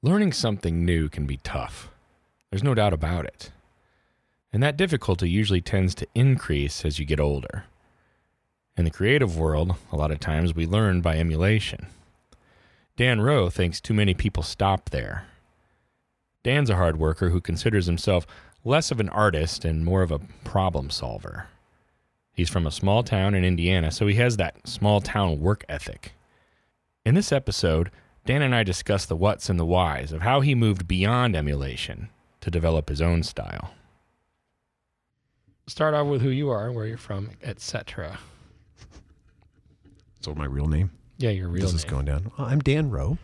Learning something new can be tough. There's no doubt about it. And that difficulty usually tends to increase as you get older. In the creative world, a lot of times we learn by emulation. Dan Rowe thinks too many people stop there. Dan's a hard worker who considers himself less of an artist and more of a problem solver. He's from a small town in Indiana, so he has that small town work ethic. In this episode, Dan and I discuss the whats and the whys of how he moved beyond emulation to develop his own style. Start off with who you are, where you're from, etc. So my real name. Yeah, your real this name. This is going down. I'm Dan Rowe.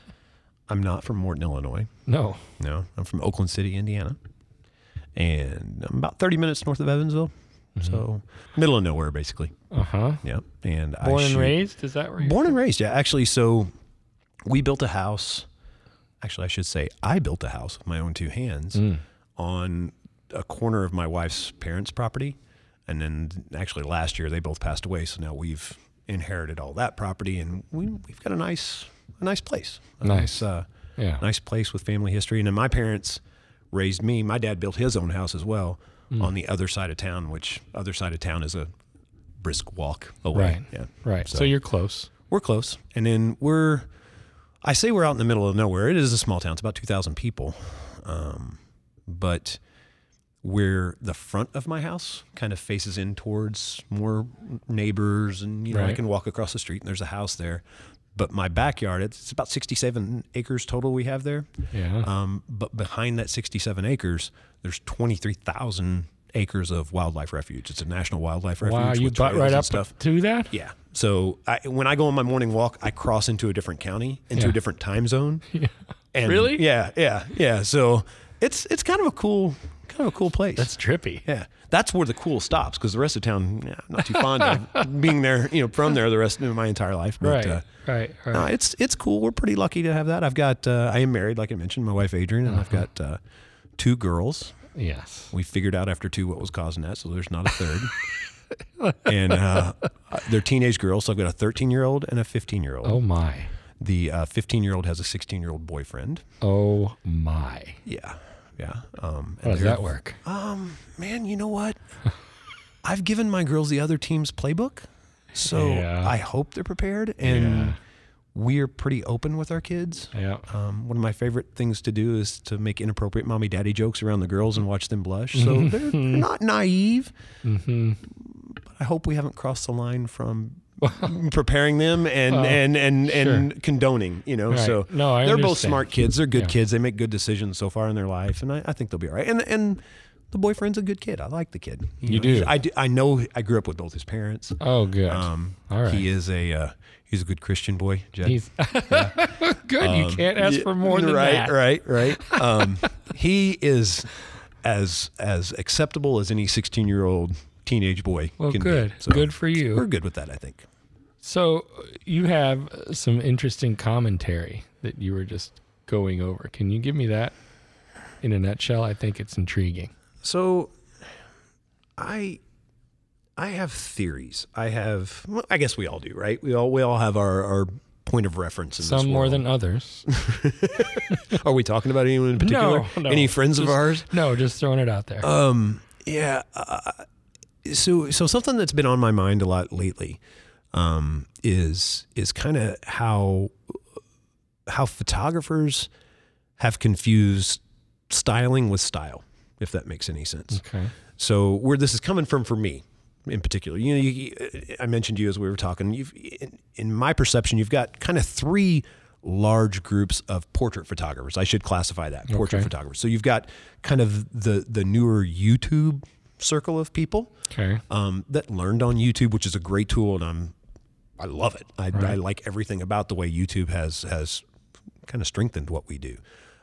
I'm not from Morton, Illinois. no. No, I'm from Oakland City, Indiana, and I'm about 30 minutes north of Evansville. Mm-hmm. So middle of nowhere, basically. Uh huh. Yeah, and I Born and raised? Is that where you're Born and raised, yeah. Actually, so we built a house. Actually, I should say I built a house with my own two hands Mm. on a corner of my wife's parents' property. And then actually last year they both passed away, so now we've inherited all that property and we, we've got a nice a nice place. A Nice. uh, Yeah. nice place with family history. And then my parents raised me. My dad built his own house as well Hmm. on the other side of town, which other side of town is a brisk walk away. Right. Yeah. Right. So, So- you're close. We're close. And then we're, I say we're out in the middle of nowhere. It is a small town. It's about 2,000 people. Um, but where the front of my house kind of faces in towards more neighbors and, you know, I can walk across the street and there's a house there. But my backyard, it's about 67 acres total we have there. Yeah. Um, but behind that 67 acres, there's 23,000 acres of wildlife refuge. It's a national wildlife refuge. wow. You butt right up stuff. to that? Yeah. So I, when I go on my morning walk, I cross into a different county, into Yeah. a different time zone. And Really? Yeah, yeah, yeah. So it's it's kind of a cool kind of a cool place. That's trippy. yeah. That's where the cool stops because the rest of town, yeah, not too fond of being there. You know, from there the rest of my entire life. But, Right. Uh, right. Right. no, it's it's cool. We're pretty lucky to have that. I've got uh, I am married, like I mentioned, my wife Adrian, and I've got uh, two girls. Yes. We figured out after two what was causing that, so there's not a third. and uh, they're teenage girls. So I've got a 13 year old and a 15 year old. Oh my. The 15 year old has a 16 year old boyfriend. Oh my. Yeah, yeah. Um, How does that work? Um, man, you know what? I've given my girls the other team's playbook, so Yeah. I hope they're prepared. And Yeah. We're pretty open with our kids. Yeah. Um, one of my favorite things to do is to make inappropriate mommy daddy jokes around the girls and watch them blush. So they're, they're not naive. Mm-hmm. But I hope we haven't crossed the line from preparing them and Well, and and, and condoning. You know, Right. so No, I they're both smart kids. They're good Yeah. kids. They make good decisions so far in their life, and I, I think they'll be all right. And and the boyfriend's a good kid. I like the kid. You know, do? I, do- I know. I grew up with both his parents. Oh, good. Um, All right. He is a uh, he's a good Christian boy. Jed. He's good. you can't ask for more than right, that. Right, right, Um, he is as as acceptable as any 16 year old teenage boy Well, can good. be. So good for you. We're good with that, I think. So you have some interesting commentary that you were just going over. Can you give me that in a nutshell? I think it's intriguing. So, I I have theories. I have. Well, I guess we all do, right? We all we all have our our point of reference. In this Some more than others. Are we talking about anyone in particular? No, no. Any friends of ours? No, just throwing it out there. Um, yeah. Uh, so, so something that's been on my mind a lot lately, um, is is kind of how how photographers have confused styling with style, if that makes any sense. okay. So, where this is coming from for me, in particular, you know, you, I mentioned you as we were talking. You've, in, in my perception, you've got kind of three large groups of portrait photographers. I should classify that portrait Okay. photographers. So you've got kind of the the newer YouTube circle of people Okay. um, that learned on YouTube, which is a great tool, and I'm I love it. I, I like everything about the way YouTube has has kind of strengthened what we do.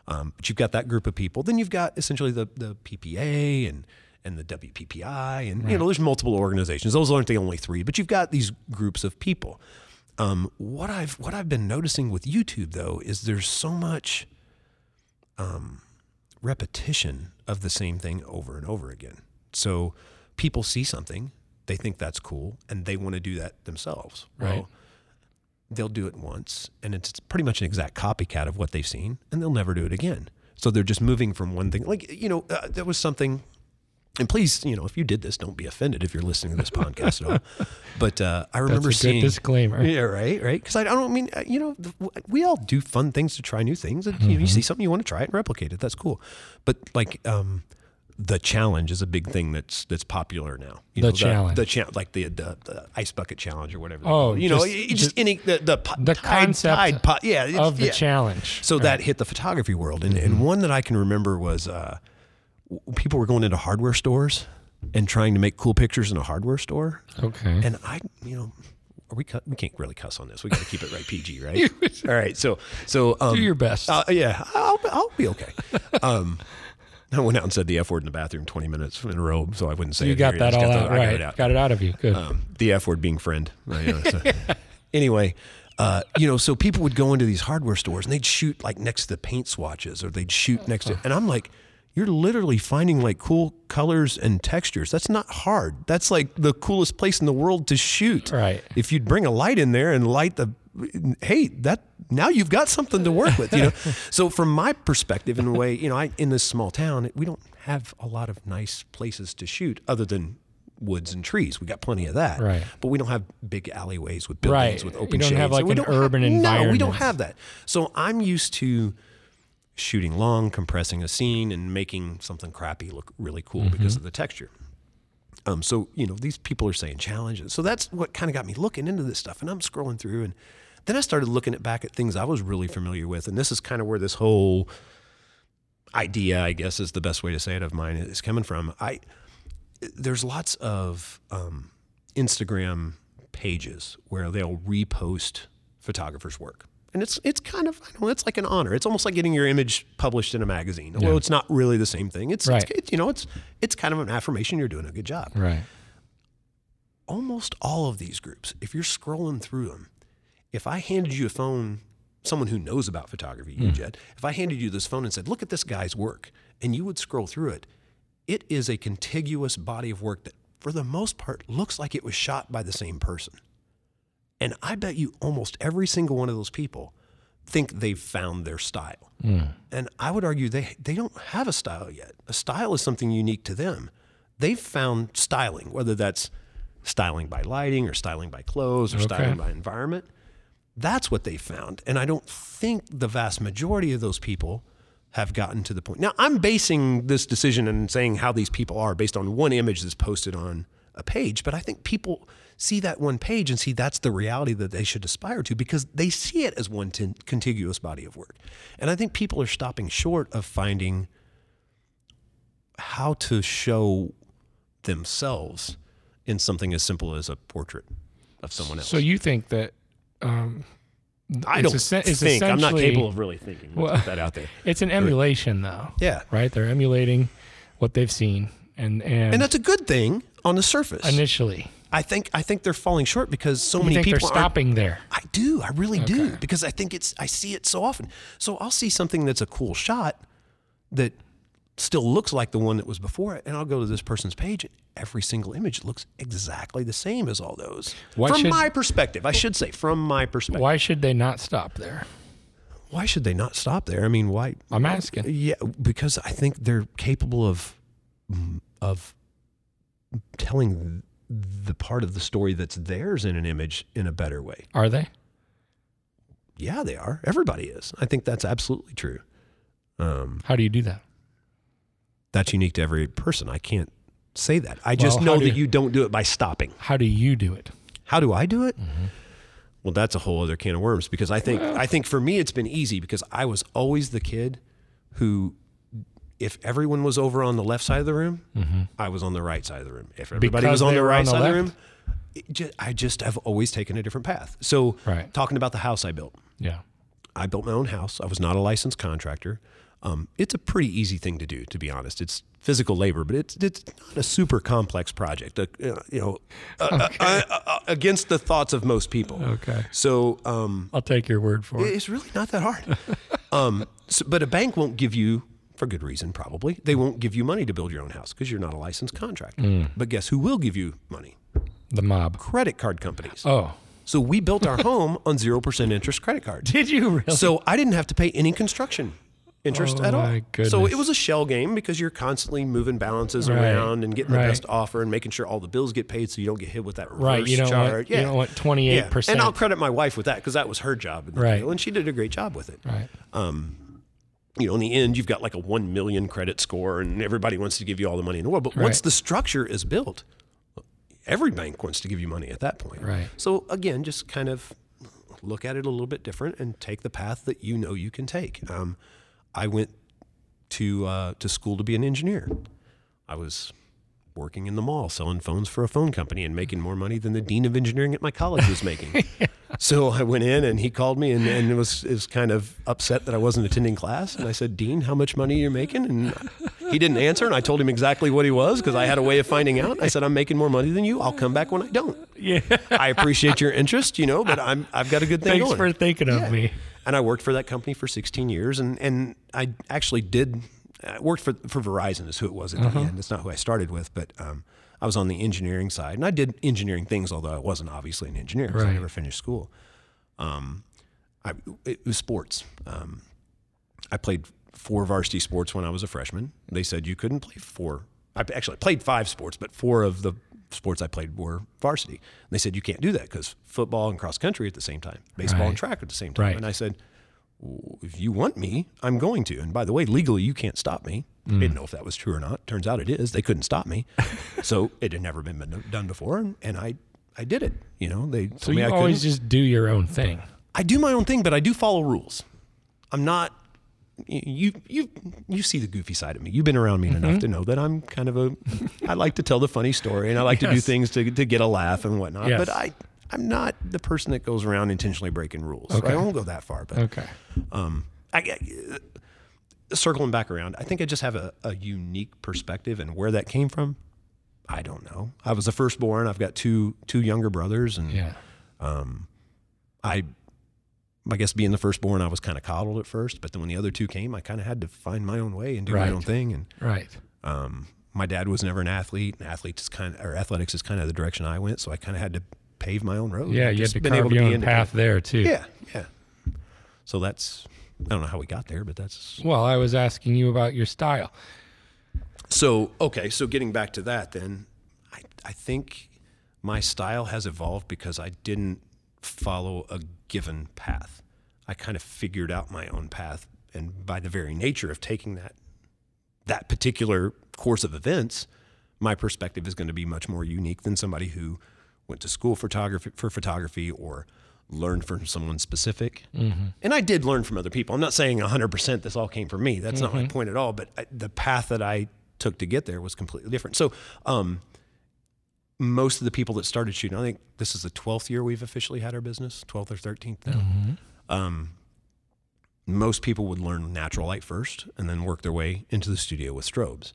Um, but you've got that group of people. Then you've got essentially the the PPA and and the WPPI, and you know, there's multiple organizations. Those aren't the only three, but you've got these groups of people. Um, what I've what I've been noticing with YouTube though is there's so much um, repetition of the same thing over and over again. So people see something, they think that's cool, and they want to do that themselves. Right. Well, they'll do it once, and it's pretty much an exact copycat of what they've seen, and they'll never do it again. So they're just moving from one thing. Like you know, uh, there was something. And please, you know, if you did this, don't be offended if you're listening to this podcast at all. But uh, I remember That's a good seeing disclaimer. yeah, right, right. Because I, I don't mean, uh, you know, we all do fun things to try new things. And, you, know, you see something you want to try it and replicate it. That's cool. But like, um, the challenge is a big thing that's that's popular now. You The know, challenge. the, cha- like the, the the ice bucket challenge or whatever. Oh, you know, just- it- it just, any the the, The concept tide po- yeah, of the yeah. challenge. So that hit the photography world, and, Mm-hmm. and one that I can remember was uh, w- people were going into hardware stores and trying to make cool pictures in a hardware store. Okay. And I, you know, are we cu- we can't really cuss on this. We got to keep it right PG, right? All right. So so um, Do your best. Uh, yeah, I'll I'll be okay. Um, I went out and said the f word in the bathroom twenty minutes in a row, so I wouldn't say you it got here. that all got out the- I got right. it out. Got it out of you. Good. Um, the f word being friend. You know, so- anyway. Uh, you know, so people would go into these hardware stores and they'd shoot like next to the paint swatches or they'd shoot next to, and I'm like, you're literally finding like cool colors and textures. That's not hard. That's like the coolest place in the world to shoot. Right. If you'd bring a light in there and light the, hey, that now you've got something to work with. You know. so from my perspective, in a way, you know, I in this small town, we don't have a lot of nice places to shoot other than woods and trees. We got plenty of that. Right. But we don't have big alleyways with buildings Right. with You open don't have, like, we an don't urban have, No, we don't have that. So I'm used to shooting long, compressing a scene, and making something crappy look really cool Mm-hmm. because of the texture. Um, so you know these people are saying challenges. So that's what kind of got me looking into this stuff. And I'm scrolling through, and then I started looking at back at things I was really familiar with. And this is kind of where this whole idea, I guess, is the best way to say it of mine is coming from. I there's lots of um, Instagram pages where they'll repost photographers' work. And it's it's kind of I know it's like an honor. It's almost like getting your image published in a magazine. Although it's not really the same thing. It's, Right. it's it's you know it's it's kind of an affirmation you're doing a good job. right. Almost all of these groups, if you're scrolling through them, if I handed you a phone, someone who knows about photography, you hmm. Jed, if I handed you this phone and said, "Look at this guy's work," and you would scroll through it, it is a contiguous body of work that, for the most part, looks like it was shot by the same person. And I bet you almost every single one of those people think they've found their style. Hmm. And I would argue they, they don't have a style yet. A style is something unique to them. They've found styling, whether that's styling by lighting or styling by clothes or styling by environment. That's what they found. And I don't think the vast majority of those people have gotten to the point. Now, I'm basing this decision and saying how these people are based on one image that's posted on a page, but I think people see that one page and see that's the reality that they should aspire to because they see it as one contiguous body of work. And I think people are stopping short of finding how to show themselves in something as simple as a portrait of someone else. So you think that um, I it's don't think I'm not capable of really thinking. Let's Well- put that out there. it's an emulation, though, Yeah, right? They're emulating what they've seen, and and, and that's a good thing on the surface. initially, I think I think they're falling short because so you many people aren't stopping there. I do. I really do because I think it's I see it so often. So I'll see something that's a cool shot that still looks like the one that was before it, and I'll go to this person's page. and Every single image looks exactly the same as all those. Why from should- my perspective, I should say, from my perspective. Why should they not stop there? Why should they not stop there? I mean, why? I'm asking. Yeah, because I think they're capable of of telling the part of the story that's theirs in an image in a better way. Are they? Yeah, they are. Everybody is. I think that's absolutely true. Um, How do you do that? That's unique to every person. I can't say that. I just Well, know that do- you don't do it by stopping. How do you do it? How do I do it? Mm-hmm. Well, that's a whole other can of worms because I think I think for me it's been easy because I was always the kid who if everyone was over on the left side of the room, I was on the right side of the room. If everybody Mm-hmm. Because was on the right on the side of the room, it ju- I just have always taken a different path. So, Right. talking about the house I built, Yeah. I built my own house. I was not a licensed contractor. Um, it's a pretty easy thing to do, to be honest. It's physical labor, but it's it's not a super complex project. Uh, you know, uh, uh, uh, against the thoughts of most people. Okay. So um, I'll take your word for it. it's really not that hard. um, so, but a bank won't give you, for good reason probably, they won't give you money to build your own house because you're not a licensed contractor. But guess who will give you money? The mob. Credit card companies. Oh. So we built our home on 0% interest credit cards. Did you really? So I didn't have to pay any construction interest Oh, at all. So it was a shell game because you're constantly moving balances Right, around and getting the best offer and making sure all the bills get paid so you don't get hit with that reverse right. You don't charge. want you don't want twenty eight Yeah. And I'll credit my wife with that because that was her job in the Right. deal, and she did a great job with it. Right. You know, in the end, you've got like a one million credit score, and everybody wants to give you all the money in the world. But once the structure is built, every bank wants to give you money at that point. Right. So again, just kind of look at it a little bit different and take the path that you know you can take. Um, I went to uh, to school to be an engineer. I was working in the mall selling phones for a phone company and making more money than the dean of engineering at my college was making. so I went in and he called me and, and was was kind of upset that I wasn't attending class. And I said, Dean, how much money are you making? And he didn't answer. And I told him exactly what he was because I had a way of finding out. I said, I'm making more money than you. I'll come back when I don't. Yeah. I appreciate your interest, you know, but I'm I've got a good thing Thanks going. for thinking of Yeah. me. And I worked for that company for 16 years, and and I actually did I worked for for Verizon is who it was at the end. It's not who I started with, but um, I was on the engineering side, and I did engineering things, although I wasn't obviously an engineer because I never finished school. Um, I it was sports. Um, I played four varsity sports when I was a freshman. They said you couldn't play four. I actually played five sports, but four of the sports I played were varsity. And they said you can't do that because football and cross country at the same time, baseball and track at the same time. Right. And I said, "W- if you want me, I'm going to. And by the way, legally, you can't stop me. Mm. Didn't know if that was true or not. Turns out it is. They couldn't stop me. so it had never been been done before, and, and I I did it. You know, they told So me you I always couldn't. just do your own thing. I do my own thing, but I do follow rules. I'm not. You you you see the goofy side of me. You've been around me enough to know that I'm kind of a. I like to tell the funny story, and I like to do things to to get a laugh and whatnot. Yes. But I I'm not the person that goes around intentionally breaking rules. So I won't go that far. But Okay. um, I, I- circling back around, I think I just have a, a unique perspective, and where that came from, I don't know. I was the firstborn. I've got two two younger brothers, and Yeah. um, I, I guess being the firstborn, I was kind of coddled at first, but then when the other two came, I kind of had to find my own way and do Right. my own thing. And Right. um, my dad was never an athlete, and athletes is kind of, or athletics is kind of the direction I went, so I kind of had to pave my own road. Yeah, you had to been carve able to your be own path there too. Yeah, yeah. So that's I don't know how we got there, but that's Well, I was asking you about your style. So okay, so getting back to that, then I I think my style has evolved because I didn't follow a given path. I kind of figured out my own path, and by the very nature of taking that that particular course of events, my perspective is going to be much more unique than somebody who went to school photography for photography or learned from someone specific. Mm-hmm. And I did learn from other people. I'm not saying 100% this all came from me. That's not my mm-hmm. point at all. But I, the path that I took to get there was completely different. So, um, most of the people that started shooting, I think this is the 12th year we've officially had our business, 12th or 13th now. Um, most people would learn natural light first and then work their way into the studio with strobes.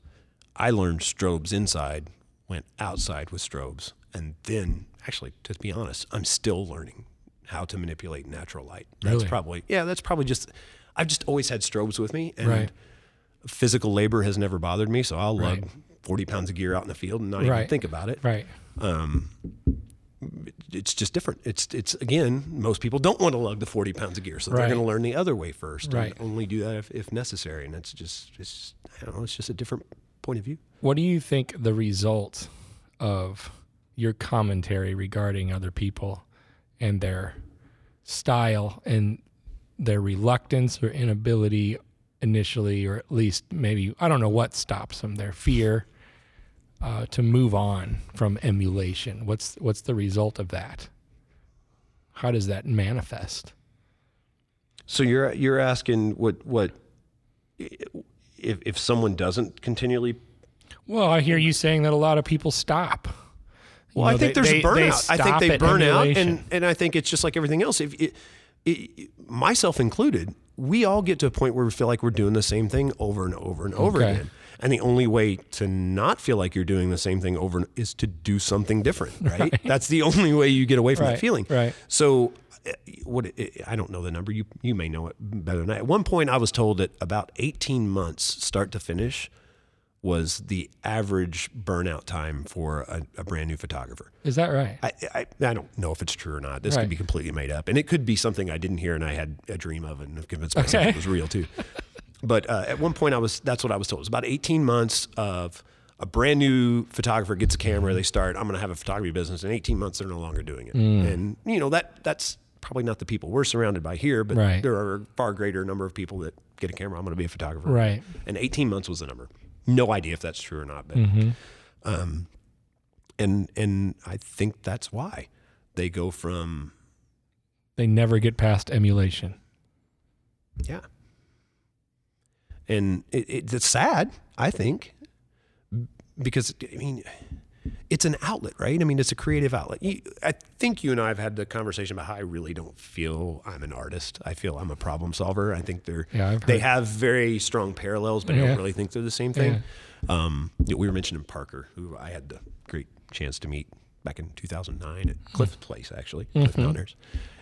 I learned strobes inside, went outside with strobes, and then actually, to be honest, I'm still learning how to manipulate natural light. That's Really? probably yeah, that's probably just I've just always had strobes with me and Right. physical labor has never bothered me, so I'll Right. Lug 40 pounds of gear out in the field and not even think about it. Right. Um, it's just different. It's it's again, most people don't want to lug the 40 pounds of gear, so they're going to learn the other way first Right. and only do that if, if necessary. And it's just it's I don't know, it's just a different point of view. What do you think the result of your commentary regarding other people and their style and their reluctance or inability initially, or at least maybe, I don't know what stops them, their fear uh, to move on from emulation? What's, what's the result of that? How does that manifest? So you're you're asking what what if if someone doesn't continually Well, I hear you saying that a lot of people stop. You Well, I think they- there's they- a burnout. I think they burn out, and and I think it's just like everything else. If it, it, myself included, we all get to a point where we feel like we're doing the same thing over and over and over Okay. again. And the only way to not feel like you're doing the same thing over is to do something different, right? That's the only way you get away from Right, that feeling. right. So, uh, what it- I don't know the number. You you may know it better than I. At one point, I was told that about 18 months, start to finish, was the average burnout time for a, a brand new photographer. Is that right? I, I, I don't know if it's true or not. This Right. could be completely made up, and it could be something I didn't hear and I had a dream of and have convinced myself Okay. it was real too. But uh, at one point, I was that's what I was told. It was about 18 months of a brand new photographer gets a camera. They start. I'm going to have a photography business. In 18 months, they're no longer doing it. Mm. And you know that that's probably not the people we're surrounded by here, but Right. there are a far greater number of people that get a camera. I'm going to be a photographer. Right. And 18 months was the number. No idea if that's true or not, but Mm-hmm. um, and and I think that's why they go from They never get past emulation. yeah, and it, it, it's sad. I think because I mean it's an outlet, right? I mean it's a creative outlet. You, I think you and I have had the conversation about how I really don't feel I'm an artist. I feel I'm a problem solver. I think they're Yeah, they have very strong parallels, but I don't really think they're the same thing. Um, we were mentioning Parker, who I had the great chance to meet back in 2009 at Cliff's place, actually, Cliff Mm-hmm. Downers.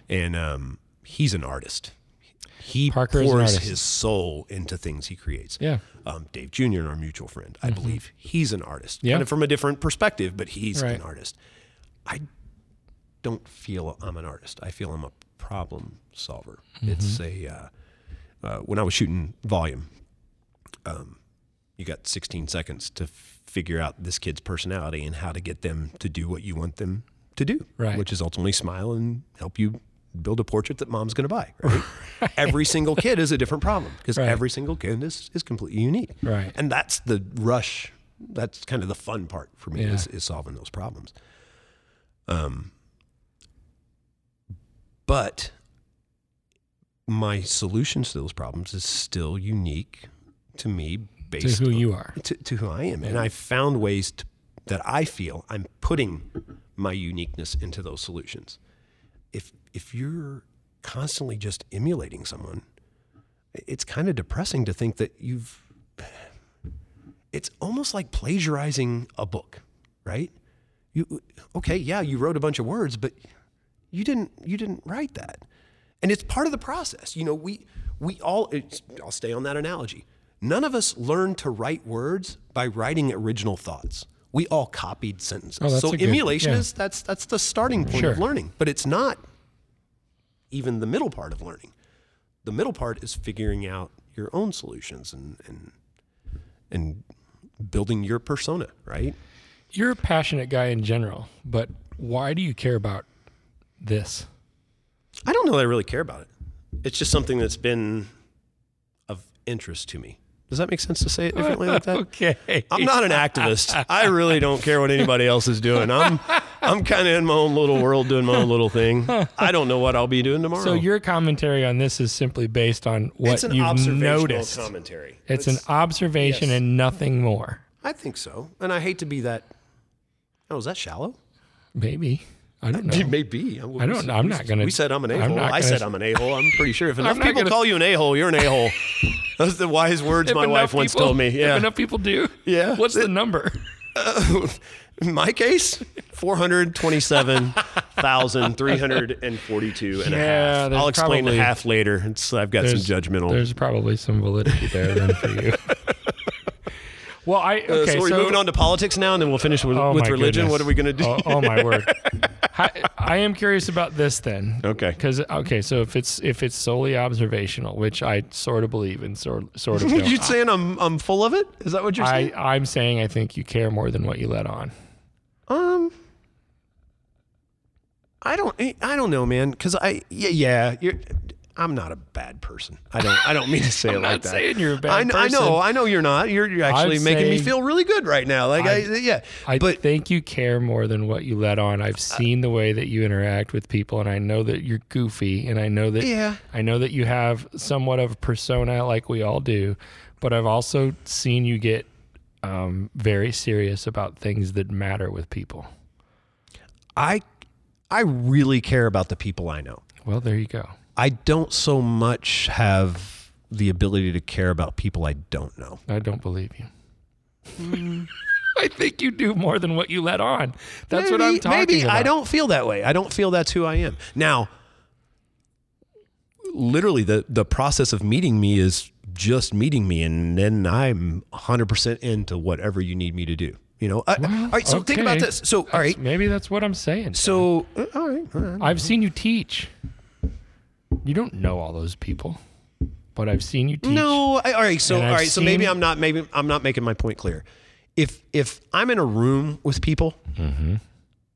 And um, he's an artist. He Parker pours his soul into things he creates. Yeah. Um, Dave Junion, our mutual friend, I believe he's an artist. Mm-hmm. Yeah. Kind of from a different perspective, but he's Right. an artist. I don't feel I'm an artist. I feel I'm a problem solver. Mm-hmm. It's a uh, uh, when I was shooting volume, um, you got 16 seconds to figure out this kid's personality and how to get them to do what you want them to do, Right. which is ultimately smile and help you build a portrait that mom's going to buy. Right? Every single kid is a different problem because Right. every single kid is, is completely unique. Right. And that's the rush. That's kind of the fun part for me Yeah. is, is solving those problems. Um, but my solutions to those problems is still unique to me based To who you are. to, to who I am. And I found ways to, that I feel I'm putting my uniqueness into those solutions. If if you're constantly just emulating someone, it's kind of depressing to think that you've it's almost like plagiarizing a book, right? You okay, yeah, you wrote a bunch of words, but you didn't you didn't write that. And it's part of the process. You know, we we all I'll stay on that analogy. None of us learn to write words by writing original thoughts. We all copied sentences. Oh, so a good- emulation yeah. is that's that's the starting point Sure. of learning, but it's not even the middle part of learning. The middle part is figuring out your own solutions and and and building your persona, right? You're a passionate guy in general, but why do you care about this? I don't know that I really care about it. It's just something that's been of interest to me. Does that make sense to say it differently like that? okay. I'm not an activist. I really don't care what anybody else is doing. I'm I'm kind of in my own little world doing my own little thing. I don't know what I'll be doing tomorrow. So your commentary on this is simply based on what it's an you've observational noticed. commentary. It's, an observation yes. and nothing more. I think so, and I hate to be that. Oh, is that shallow? Maybe. I don't know. It may be. I don't know. I'm not gonna- We said I'm an a hole. I said I'm an a hole. I'm pretty sure if enough people gonna- call you an a hole, you're an a hole. Those are the wise words If my wife once people- told me. If Yeah. enough people do. Yeah. What's the number? In my case, 427,342 and a Yeah, half. I'll explain probably- the half later. It's, I've got some judgmental. There's probably some validity there then for you. Well, I Uh, okay. so we're moving on to politics now, and then we'll finish with, Oh with religion. goodness. What are we going to do? Oh, oh my word! I, I am curious about this then. Okay. Because okay, so if it's if it's solely observational, which I sort of believe and sort sort of you saying I'm I'm full of it? Is that what you're saying? I I'm saying I think you care more than what you let on. Um, I don't. I don't know, man. Because I, yeah, yeah, you're. I'm not a bad person. I don't. I don't mean to say it I'm like not that. saying you're a bad I, kn- I know. person. I know you're not. You're, you're actually I'm making me feel really good right now. Like I, yeah. I but think you care more than what you let on. I've seen the way that you interact with people, and I know that you're goofy, and I know that yeah, I know that you have somewhat of a persona like we all do, but I've also seen you get um, very serious about things that matter with people. I, I really care about the people I know. Well, there you go. I don't so much have the ability to care about people I don't know. I don't believe you. I think you do more than what you let on. That's what I'm Maybe- talking maybe about. I don't feel that way. I don't feel that's who I am. Now, literally, the the process of meeting me is just meeting me, and then I'm 100 percent into whatever you need me to do. You know. I- Well, all right. So think about this. So all That's- Maybe that's what I'm saying. So uh, all right. all right. I've seen you teach. You don't know all those people, but I've seen you teach. No, I, all right. So all So maybe I'm not. Maybe I'm not making my point clear. If if I'm in a room with people, Mm-hmm.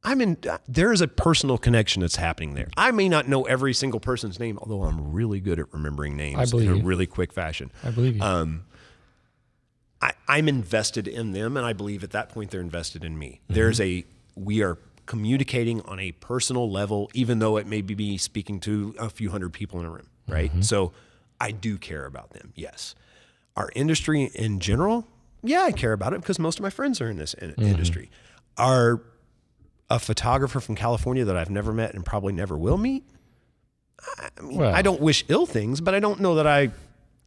I'm in. There is a personal connection that's happening there. I may not know every single person's name, although I'm really good at remembering names I believe in a you. really quick fashion. I believe you. Um, I, I'm invested in them, and I believe at that point they're invested in me. Mm-hmm. There's a we are communicating on a personal level, even though it may be me speaking to a few hundred people in a room, right? Mm-hmm. So I do care about them. Yes, our industry in general, yeah, I care about it because most of my friends are in this in- Mm-hmm. industry. Are a photographer from California that I've never met and probably never will meet. I mean, Well. I don't wish ill things, but I don't know that I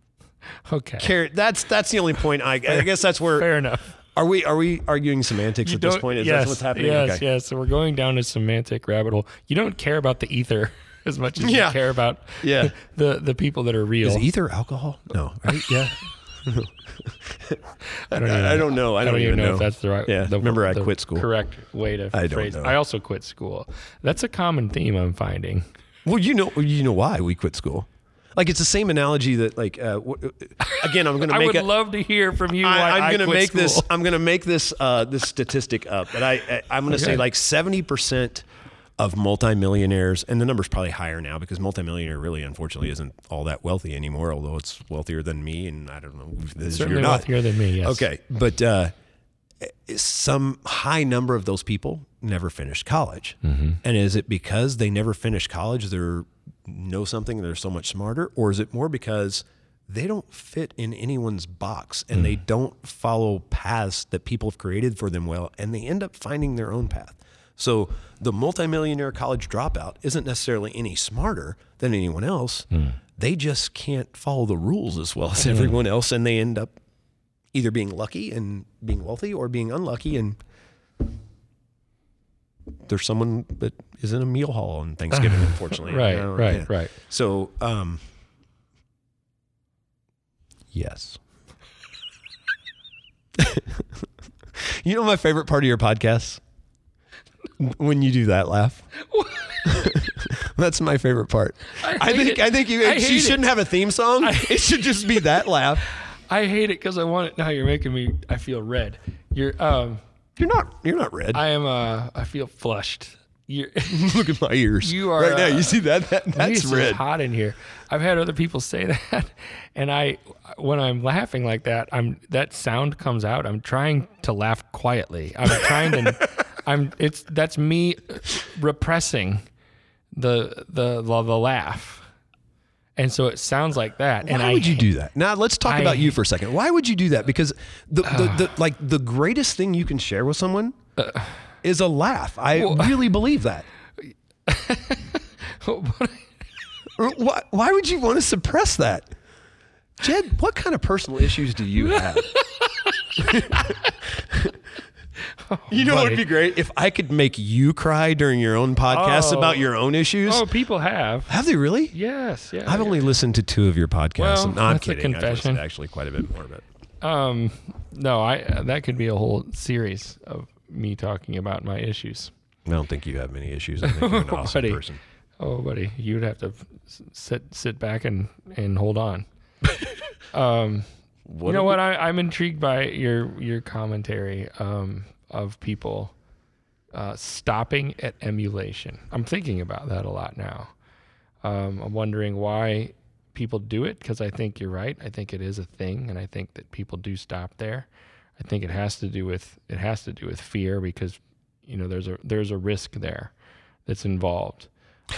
okay. care. That's that's the only point. I, I guess that's where Fair enough. Are we are we arguing semantics at this point? Is yes, that what's happening? Yes, okay. yes. So we're going down a semantic rabbit hole. You don't care about the ether as much as Yeah. you care about Yeah. the the people that are real. Is ether alcohol? No, right? yeah. I don't, even, I don't know. I don't, even know, know if that's the right. Yeah. the, Remember, I the quit school. Correct way to I don't know. I also quit school. That's a common theme I'm finding. Well, you know, you know why we quit school. Like it's the same analogy that, like, uh, w- again, I'm going to make. I would it. love to hear from you. I, I'm going to make this. I'm going to make this uh, this statistic up, but I, I I'm going to say like 70 percent of multimillionaires, and the number's probably higher now because multimillionaire really, unfortunately, isn't all that wealthy anymore. Although it's wealthier than me, and I don't know. if This Certainly you're not. wealthier than me. Yes. Okay, but uh, some high number of those people never finished college, and is it because they never finished college? They know something. They're so much smarter, or is it more because they don't fit in anyone's box and they mm. don't follow paths that people have created for them well, and they end up finding their own path. So the multimillionaire college dropout isn't necessarily any smarter than anyone else. Hmm. They just can't follow the rules as well as everyone hmm. else, and they end up either being lucky and being wealthy or being unlucky and there's someone that is in a meal hall on Thanksgiving, unfortunately. Right. You know, right. yeah. Right. So, um, yes. you know my favorite part of your podcast? When you do that laugh. That's my favorite part. I, hate think it. I think you I you hate it. shouldn't have a theme song. it should just be that laugh. I hate it because I want it now. You're making me. I feel red. You're. Um. You're not you're not red. I am. Uh. I feel flushed. You're. Look at my ears. You are, right now. uh, You see that? that that's It's red. hot in here. I've had other people say that, and I, when I'm laughing like that, I'm that sound comes out. I'm trying to laugh quietly. I'm trying to. I'm. It's that's me repressing the the the, the laugh, and so it sounds like that. and Why I would you do that? Now let's talk I- about you for a second. Why would you do that? Because the, the, the like the greatest thing you can share with someone Uh, is a laugh. I really believe that. Or Why, why would you want to suppress that? Jed, what kind of personal issues do you have? you know what would be great if I could make you cry during your own podcast Oh. about your own issues. Oh, people have. Have they really? Yes. Yeah. I've only listened to two of your podcasts. Well, no, I'm that's a kidding. I've listened confession. to actually quite a bit more, but Um. No. I. Uh, that could be a whole series of me talking about my issues. I don't think you have many issues. I think you're an awesome Buddy. person. Oh, buddy, you'd have to sit sit back and and hold on. um, you know what? I, I'm intrigued by your your commentary um, of people uh, stopping at emulation. I'm thinking about that a lot now. Um, I'm wondering why people do it because I think you're right. I think it is a thing, and I think that people do stop there. I think it has to do with it has to do with fear because you know there's a there's a risk there that's involved.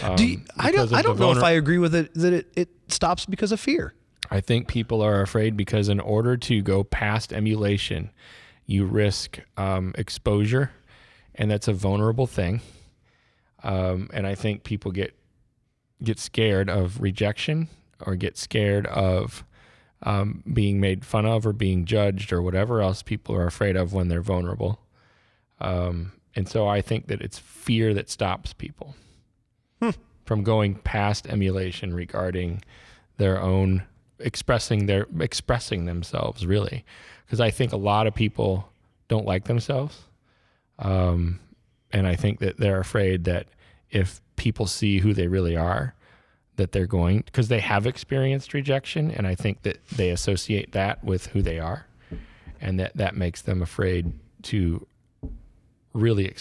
Um, Do you, I don't. I don't know if I agree with it that it, it stops because of fear. I think people are afraid because in order to go past emulation, you risk um, exposure, and that's a vulnerable thing. Um, and I think people get get scared of rejection or get scared of um, being made fun of or being judged or whatever else people are afraid of when they're vulnerable. Um, and so I think that it's fear that stops people Hmm. from going past emulation regarding their own expressing their expressing themselves really because I think a lot of people don't like themselves. Um, and I think that they're afraid that if people see who they really are, that they're going because they have experienced rejection, and I think that they associate that with who they are, and that that makes them afraid to really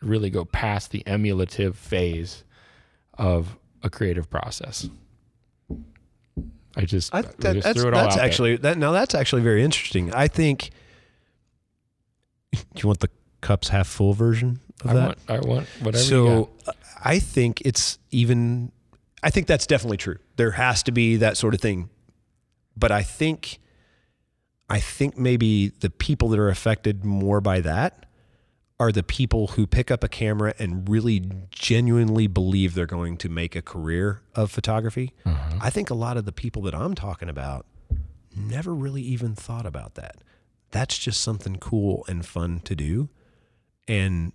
really go past the emulative phase of a creative process. I just, I, I just that's threw it all that's out there. actually that now that's actually very interesting. I think. Do you want the cups half full version of I that? want, I want whatever. you so got. Uh, I think it's even. I think that's definitely true. There has to be that sort of thing, but I think, I think maybe the people that are affected more by that are the people who pick up a camera and really genuinely believe they're going to make a career of photography. Uh-huh. I think a lot of the people that I'm talking about never really even thought about that. That's just something cool and fun to do. And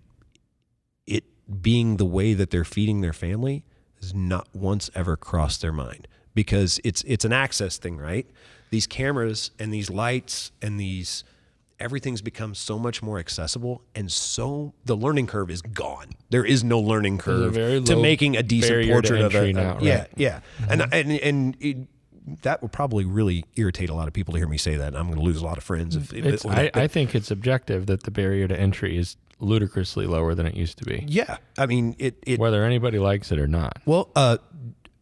it being the way that they're feeding their family has not once ever crossed their mind because it's it's an access thing, right? These cameras and these lights and these everything's become so much more accessible and so the learning curve is gone. There is no learning curve to making a decent portrait of a, now, yeah, right? yeah. And and and it, that would probably really irritate a lot of people to hear me say that. I'm going to lose a lot of friends if, if It's, I. I think it's objective that the barrier to entry is ludicrously lower than it used to be, yeah, I mean it. it whether anybody likes it or not. Well, uh,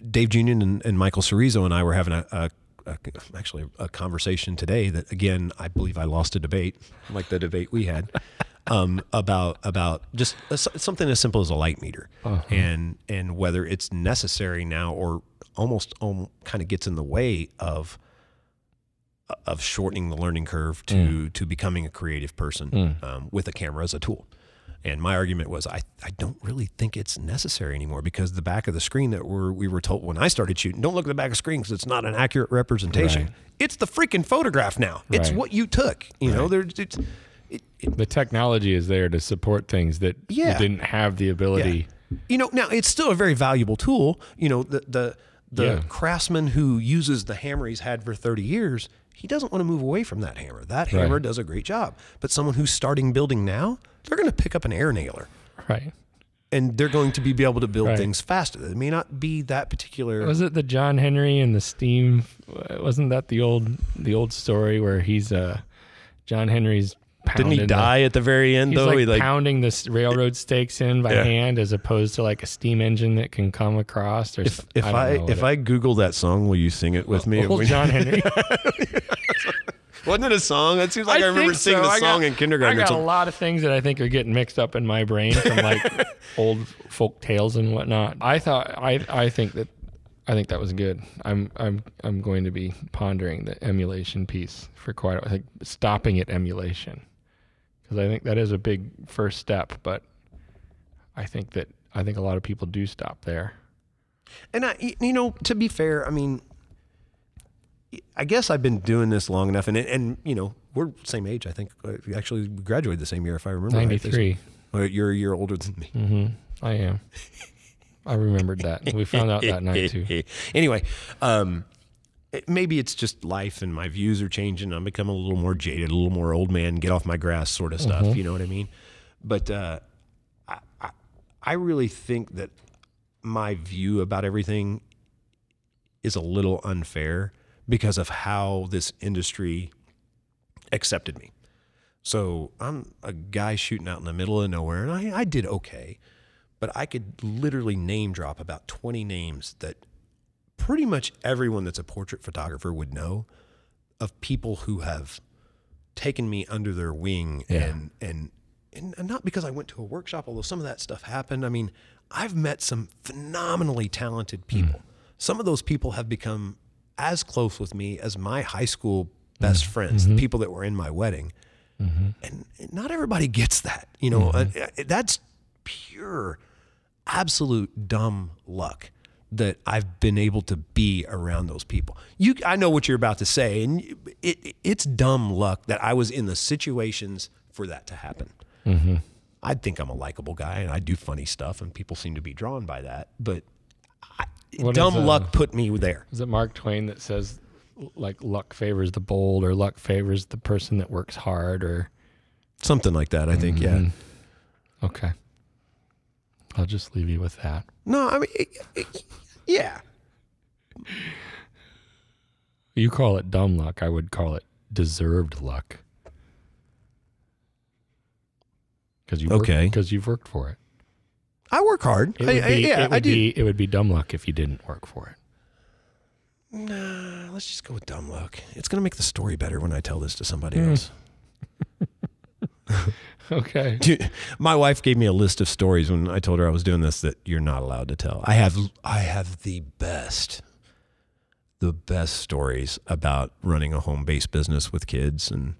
Dave Junion and, and Michael Cerezo and I were having a, a, a actually a conversation today that again I believe I lost a debate like the debate we had um, about about just a, something as simple as a light meter. And and whether it's necessary now or almost um, kind of gets in the way of of shortening the learning curve to to becoming a creative person um, with a camera as a tool. And my argument was, I, I don't really think it's necessary anymore because the back of the screen that we're, we were told when I started shooting, don't look at the back of the screen because it's not an accurate representation. Right. It's the freaking photograph now. It's what you took. You know, there's it's, it, it, The technology is there to support things that Yeah. you didn't have the ability. you know, now it's still a very valuable tool. You know, the the the Yeah. craftsman who uses the hammer he's had for 30 years, he doesn't want to move away from that hammer. That hammer Right. does a great job. But someone who's starting building now, they're going to pick up an air nailer. Right. and they're going to be, be able to build Right. things faster. It may not be that particular. Was it the John Henry and the steam? Wasn't that the old the old story where he's uh John Henry's Didn't he the- die at the very end though? like, he like pounding the railroad stakes in by Yeah. hand as opposed to like a steam engine that can come across. Or if if don't I, if what I Google that song, will you sing it with me? it- old John Henry. Wasn't it a song? That seems like I, remember singing so. the song got- in kindergarten. I got a lot of things that I think are getting mixed up in my brain from like old folk tales and whatnot. I thought I I think that I think that was good. I'm I'm I'm going to be pondering the emulation piece for quite a like stopping at emulation because I think that is a big first step. But I think that I think a lot of people do stop there. And I, you know, to be fair, I mean, I guess I've been doing this long enough, and and you know, we're same age. I think Uh, we actually graduated the same year, if I remember. right. Ninety three. Well, You're a year older than me. Mm-hmm. I am. I remembered that. We found out that night too. anyway, um, it- maybe it's just life and my views are changing. I'm becoming a little more jaded, a little more old man, get off my grass sort of stuff. You know what I mean? But uh, I, I, I really think that my view about everything is a little unfair because of how this industry accepted me. So I'm a guy shooting out in the middle of nowhere, and I, I did okay, but I could literally name drop about 20 names that pretty much everyone that's a portrait photographer would know of people who have taken me under their wing Yeah. and, and and not because I went to a workshop, although some of that stuff happened. I mean, I've met some phenomenally talented hmm. people. Some of those people have become as close with me as my high school best hmm. friends, the mm-hmm. people that were in my wedding. Mm-hmm. And not everybody gets that. You know, mm-hmm. Uh, uh, that's pure, absolute dumb luck that I've been able to be around those people. You, I know what you're about to say, and it, it's dumb luck that I was in the situations for that to happen. Mm-hmm. I think I'm a likable guy, and I do funny stuff, and people seem to be drawn by that. But I, dumb is, uh, luck put me there. Is it Mark Twain that says like luck favors the bold or luck favors the person that works hard or Something like that, I think. Yeah. Mhm. Okay. I'll just leave you with that. No, I mean, it, it- yeah. You call it dumb luck. I would call it deserved luck. Because you Okay. because you've worked for it. I work hard. It would I- be yeah, it would I do. be it would be dumb luck if you didn't work for it. Nah, let's just go with dumb luck. It's gonna make the story better when I tell this to somebody Hmm. else. Okay. Dude, my wife gave me a list of stories when I told her I was doing this that you're not allowed to tell. I have I have the best the best stories about running a home-based business with kids and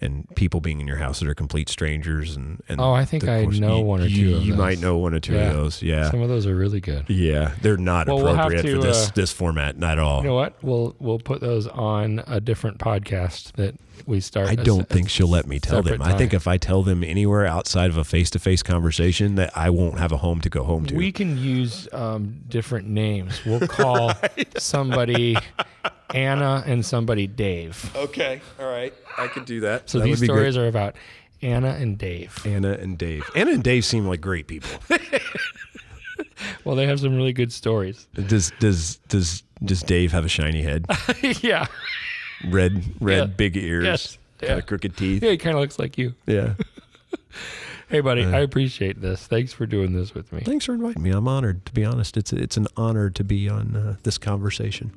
and people being in your house that are complete strangers and, and Oh, I think I course- know you- one or you, two of You those. might know one or two Yeah. of those. Yeah. Some of those are really good. yeah, they're not Well, we'll appropriate to, for this uh, this format not at all. You know what? We'll we'll put those on a different podcast that we start. I don't se- think she'll let me tell them. separate I think if I tell them anywhere outside of a face-to-face conversation, that I won't have a home to go home to. we can use um, different names. We'll call somebody Anna and somebody Dave. okay, all right, I could do that. So That these would be great. stories are about Anna and Dave. Anna and Dave. Anna and Dave seem like great people. Well, they have some really good stories. does does does does Dave have a shiny head, yeah. Red red Yeah. big ears, Yes. kind Yeah. of crooked teeth? Yeah, he kind of looks like you. Yeah. Hey, buddy, I appreciate this. Thanks for doing this with me. Thanks for inviting me. I'm honored. To be honest, it's it's an honor to be on uh, this conversation.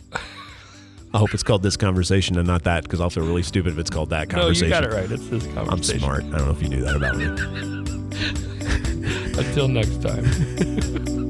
I hope it's called this conversation and not that, because I'll feel really stupid if it's called that conversation. No, you got it right. It's this conversation. I'm smart. I don't know if you knew that about me. Until next time.